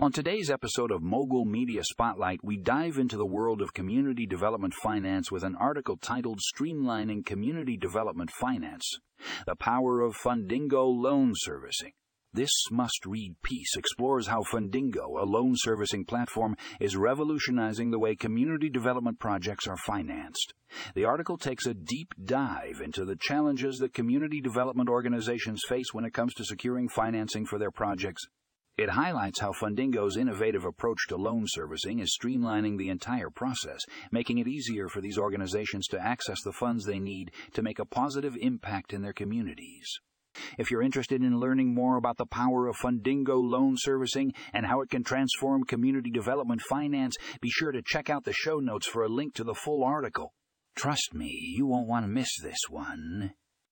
On today's episode of Mogul Media Spotlight, we dive into the world of community development finance with an article titled Streamlining Community Development Finance The Power of Fundingo Loan Servicing. This must read piece explores how Fundingo, a loan servicing platform, is revolutionizing the way community development projects are financed. The article takes a deep dive into the challenges that community development organizations face when it comes to securing financing for their projects it highlights how Fundingo's innovative approach to loan servicing is streamlining the entire process, making it easier for these organizations to access the funds they need to make a positive impact in their communities. If you're interested in learning more about the power of Fundingo loan servicing and how it can transform community development finance, be sure to check out the show notes for a link to the full article. Trust me, you won't want to miss this one.